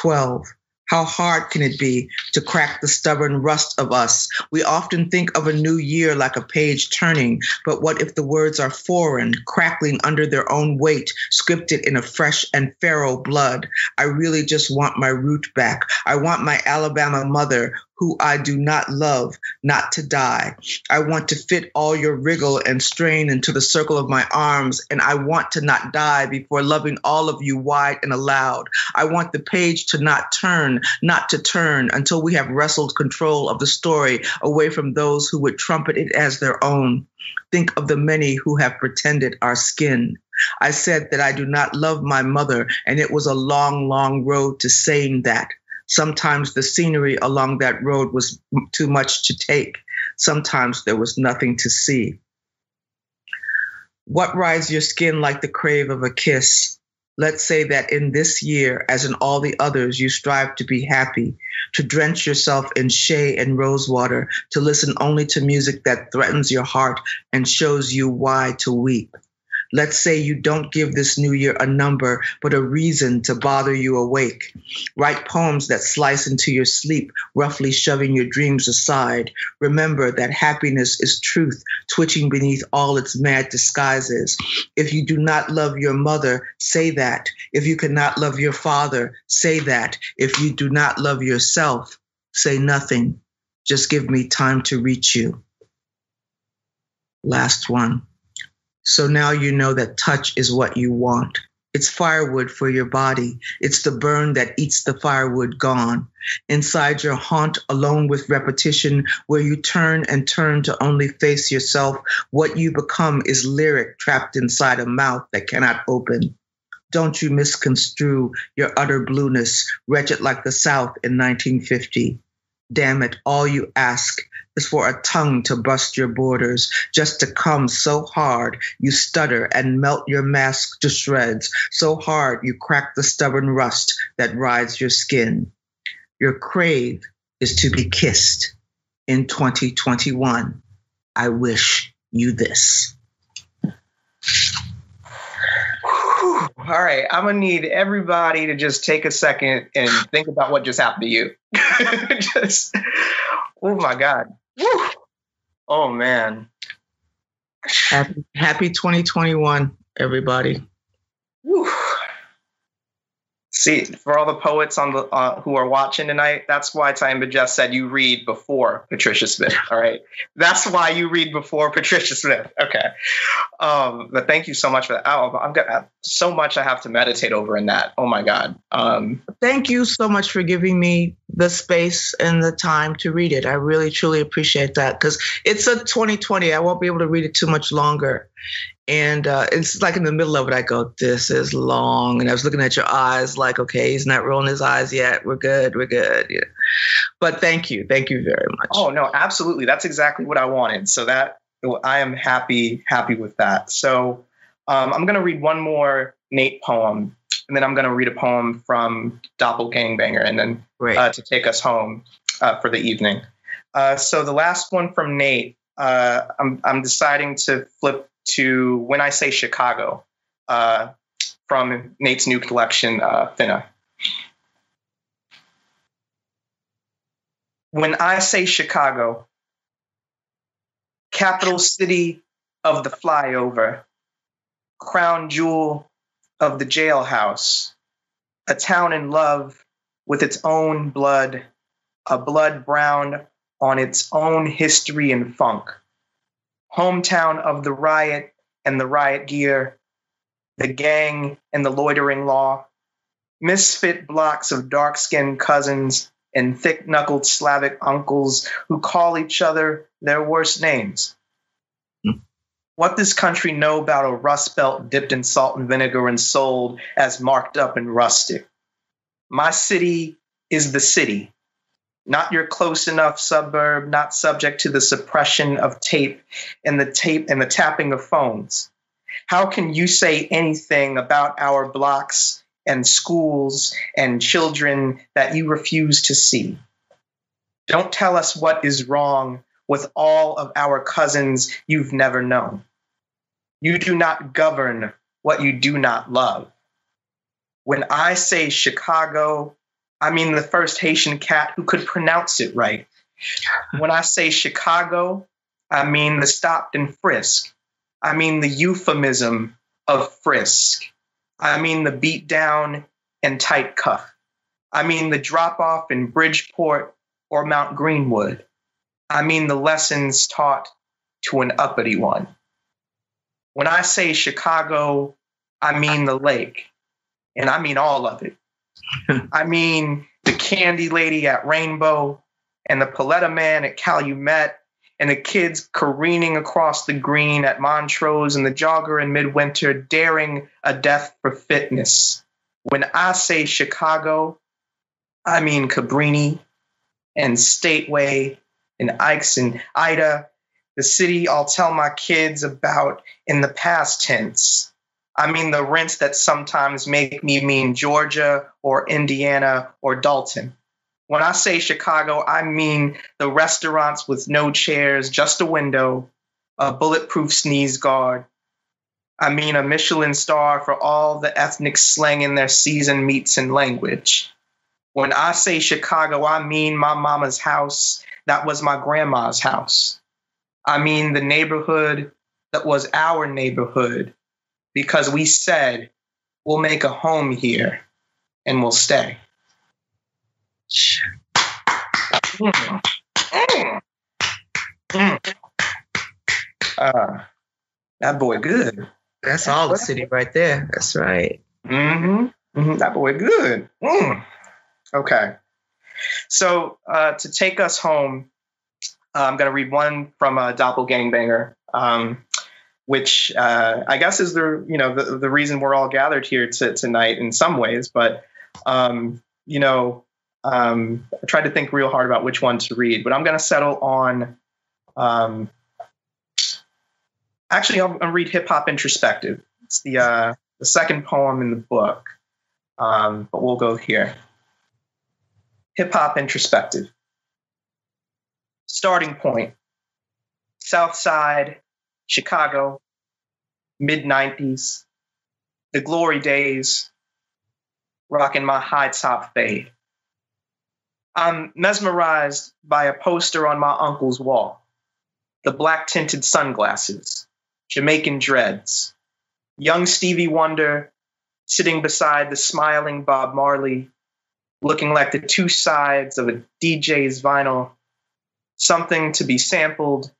Speaker 3: 12. How hard can it be to crack the stubborn rust of us? We often think of a new year like a page turning, but what if the words are foreign, crackling under their own weight, scripted in a fresh and pharaoh blood? I really just want my root back. I want my Alabama mother who I do not love, not to die. I want to fit all your wriggle and strain into the circle of my arms, and I want to not die before loving all of you wide and aloud. I want the page to not turn, not to turn until we have wrestled control of the story away from those who would trumpet it as their own. Think of the many who have pretended our skin. I said that I do not love my mother, and it was a long, long road to saying that. Sometimes the scenery along that road was too much to take. Sometimes there was nothing to see. What rides your skin like the crave of a kiss? Let's say that in this year, as in all the others, you strive to be happy, to drench yourself in shea and rosewater, to listen only to music that threatens your heart and shows you why to weep. Let's say you don't give this new year a number, but a reason to bother you awake. Write poems that slice into your sleep, roughly shoving your dreams aside. Remember that happiness is truth, twitching beneath all its mad disguises. If you do not love your mother, say that. If you cannot love your father, say that. If you do not love yourself, say nothing. Just give me time to reach you. Last one. So now you know that touch is what you want. It's firewood for your body. It's the burn that eats the firewood gone. Inside your haunt, alone with repetition, where you turn and turn to only face yourself, what you become is lyric trapped inside a mouth that cannot open. Don't you misconstrue your utter blueness, wretched like the South in 1950. Damn it, all you ask is for a tongue to bust your borders, just to come so hard you stutter and melt your mask to shreds, so hard you crack the stubborn rust that rides your skin. Your crave is to be kissed. In 2021, I wish you this.
Speaker 2: All right, I'm gonna need everybody to just take a second and (sighs) think about what just happened to you. (laughs) just, oh my God. Woo. Oh man.
Speaker 3: Happy, happy 2021, everybody. Woo.
Speaker 2: See, for all the poets on the uh, who are watching tonight, that's why Tyehimba just said you read before Patricia Smith. All right, that's why you read before Patricia Smith. Okay, um, but thank you so much for that. Oh, I've got so much I have to meditate over in that. Oh my God. Um,
Speaker 3: thank you so much for giving me the space and the time to read it. I really truly appreciate that because it's a 2020. I won't be able to read it too much longer, and uh, it's like in the middle of it, I go, "This is long," and I was looking at your eyes, like, "Okay, he's not rolling his eyes yet. We're good. We're good." Yeah. But thank you, thank you very much.
Speaker 2: Oh no, absolutely. That's exactly what I wanted. So that I am happy, happy with that. So um, I'm going to read one more Nate poem, and then I'm going to read a poem from Doppelgangbanger, and then uh, to take us home uh, for the evening. Uh, so the last one from Nate, uh, I'm I'm deciding to flip to When I Say Chicago uh, from Nate's new collection, uh, Finna. When I say Chicago, capital city of the flyover, crown jewel of the jailhouse, a town in love with its own blood, a blood brown on its own history and funk hometown of the riot and the riot gear, the gang and the loitering law, misfit blocks of dark skinned cousins and thick knuckled Slavic uncles who call each other their worst names. Hmm. What does this country know about a rust belt dipped in salt and vinegar and sold as marked up and rustic? My city is the city, not your close enough suburb, not subject to the suppression of tape and the tape and the tapping of phones. How can you say anything about our blocks and schools and children that you refuse to see? Don't tell us what is wrong with all of our cousins you've never known. You do not govern what you do not love. When I say Chicago, I mean the first Haitian cat who could pronounce it right. When I say Chicago, I mean the stopped and frisk. I mean the euphemism of frisk. I mean the beat down and tight cuff. I mean the drop off in Bridgeport or Mount Greenwood. I mean the lessons taught to an uppity one. When I say Chicago, I mean the lake, and I mean all of it. I mean the candy lady at Rainbow and the Paleta man at Calumet and the kids careening across the green at Montrose and the jogger in midwinter daring a death for fitness. When I say Chicago, I mean Cabrini and Stateway and Ike's and Ida, the city I'll tell my kids about in the past tense. I mean the rents that sometimes make me mean Georgia or Indiana or Dolton. When I say Chicago, I mean the restaurants with no chairs, just a window, a bulletproof sneeze guard. I mean a Michelin star for all the ethnic slang in their season meats and language. When I say Chicago, I mean my mama's house. That was my grandma's house. I mean the neighborhood that was our neighborhood because we said we'll make a home here and we'll stay. Mm. Mm. Mm. Uh, that boy good.
Speaker 3: That's all the city right there. That's right.
Speaker 2: Mm-hmm. mm-hmm. That boy good. Mm. Okay. So uh, to take us home, uh, I'm going to read one from a doppelgangbanger. Um, which uh, I guess is the you know the, the reason we're all gathered here to, tonight in some ways. But um, you know, um, I tried to think real hard about which one to read, but I'm going to settle on. Um, actually, I'll, I'll read Hip Hop Introspective. It's the uh, the second poem in the book, um, but we'll go here. Hip Hop Introspective. Starting point. South Side Chicago, mid 90s, the glory days, rocking my high top fade. I'm mesmerized by a poster on my uncle's wall the black tinted sunglasses, Jamaican dreads, young Stevie Wonder sitting beside the smiling Bob Marley, looking like the two sides of a DJ's vinyl, something to be sampled,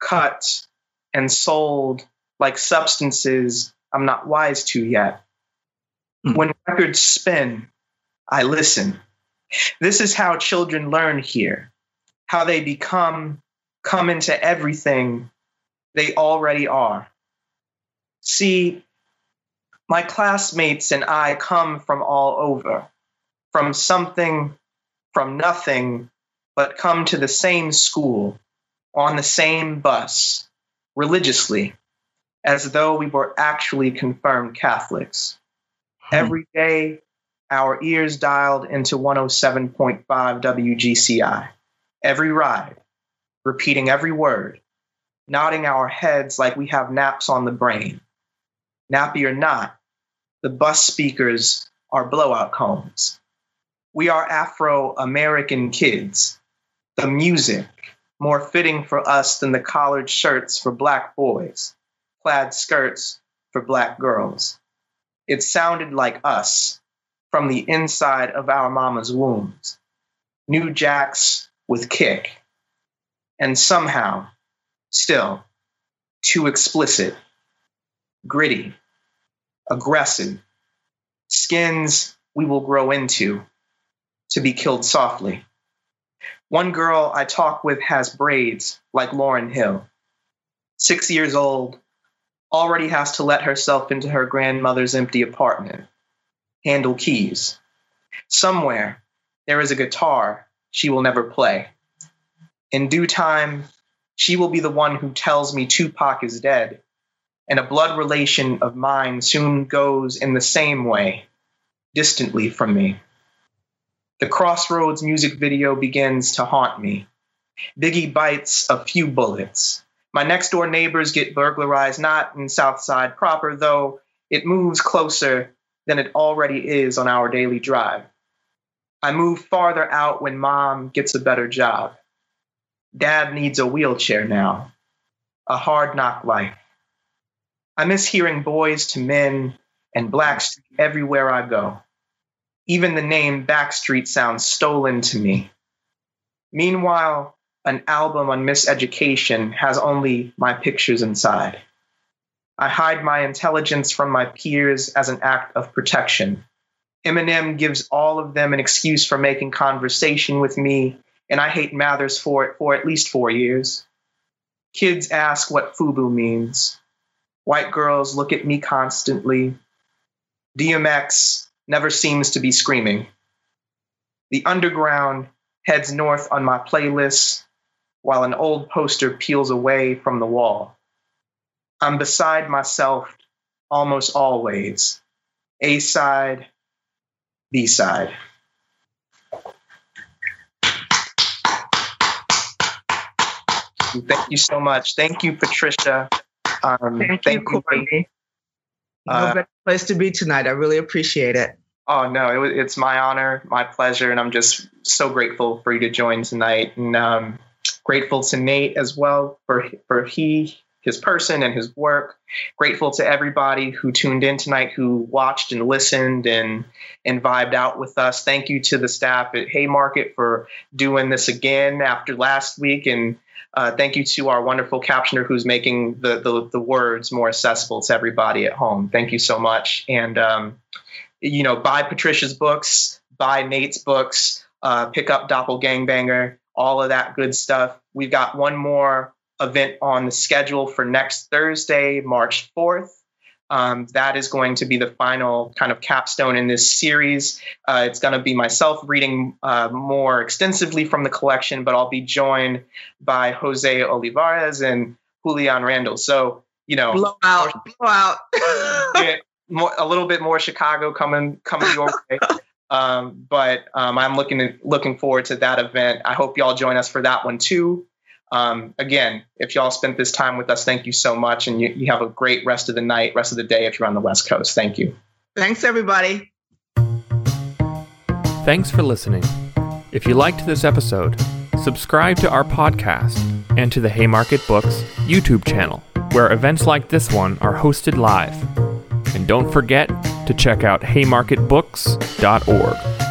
Speaker 2: cut, and sold like substances I'm not wise to yet. Mm. When records spin, I listen. This is how children learn here, how they become, come into everything they already are. See, my classmates and I come from all over, from something, from nothing, but come to the same school, on the same bus, religiously as though we were actually confirmed Catholics. Hmm. Every day, our ears dialed into 107.5 WGCI. Every ride, repeating every word, nodding our heads like we have naps on the brain. Nappy or not, the bus speakers are blowout cones. We are Afro American kids. The music, more fitting for us than the collared shirts for black boys, plaid skirts for black girls. It sounded like us from the inside of our mama's wombs. New jacks with kick. And somehow, still, too explicit, gritty, aggressive, skins we will grow into to be killed softly. One girl I talk with has braids like Lauryn Hill. six years old, already has to let herself into her grandmother's empty apartment, handle keys. Somewhere, there is a guitar she will never play. In due time, she will be the one who tells me Tupac is dead, and a blood relation of mine soon goes in the same way, distantly from me. The Crossroads music video begins to haunt me. Biggie bites a few bullets. My next door neighbors get burglarized, not in Southside proper, though it moves closer than it already is on our daily drive. I move farther out when mom gets a better job. Dad needs a wheelchair now. A hard knock life. I miss hearing Boyz II Men and Blackstreet everywhere I go. Even the name Backstreet sounds stolen to me. Meanwhile, an album on miseducation has only my pictures inside. I hide my intelligence from my peers as an act of protection. Eminem gives all of them an excuse for making conversation with me, and I hate Mathers for it for at least four years. Kids ask what FUBU means. White girls look at me constantly. DMX never seems to be screaming. The underground heads north on my playlist while an old poster peels away from the wall. I'm beside myself almost always. A side, B side. Thank you so much. Thank you, Patricia.
Speaker 3: Um, thank, thank, you, Courtney. No uh, better place to be tonight. I really appreciate it.
Speaker 2: Oh no, it, it's my honor, my pleasure, and I'm just so grateful for you to join tonight. And um, Grateful to Nate as well for for he his person and his work. Grateful to everybody who tuned in tonight, who watched and listened and and vibed out with us. Thank you to the staff at Haymarket for doing this again after last week, and uh, thank you to our wonderful captioner who's making the, the, the words more accessible to everybody at home. Thank you so much, and um, you know, buy Patricia's books, buy Nate's books, uh, pick up Doppelgangbanger all of that good stuff. We've got one more event on the schedule for next Thursday, March 4th. Um, that is going to be the final kind of capstone in this series. Uh, it's going to be myself reading uh, more extensively from the collection, but I'll be joined by José Olivarez and Julian Randall. So, you know,
Speaker 3: blow out, blow out. (laughs)
Speaker 2: more, a little bit more Chicago coming coming your way. (laughs) Um, but um, I'm looking looking forward to that event. I hope y'all join us for that one too. Um, again, if y'all spent this time with us, thank you so much, and you, you have a great rest of the night, rest of the day if you're on the West Coast. Thank you.
Speaker 3: Thanks, everybody.
Speaker 1: Thanks for listening. If you liked this episode, subscribe to our podcast and to the Haymarket Books YouTube channel, where events like this one are hosted live. And don't forget to check out haymarketbooks.org.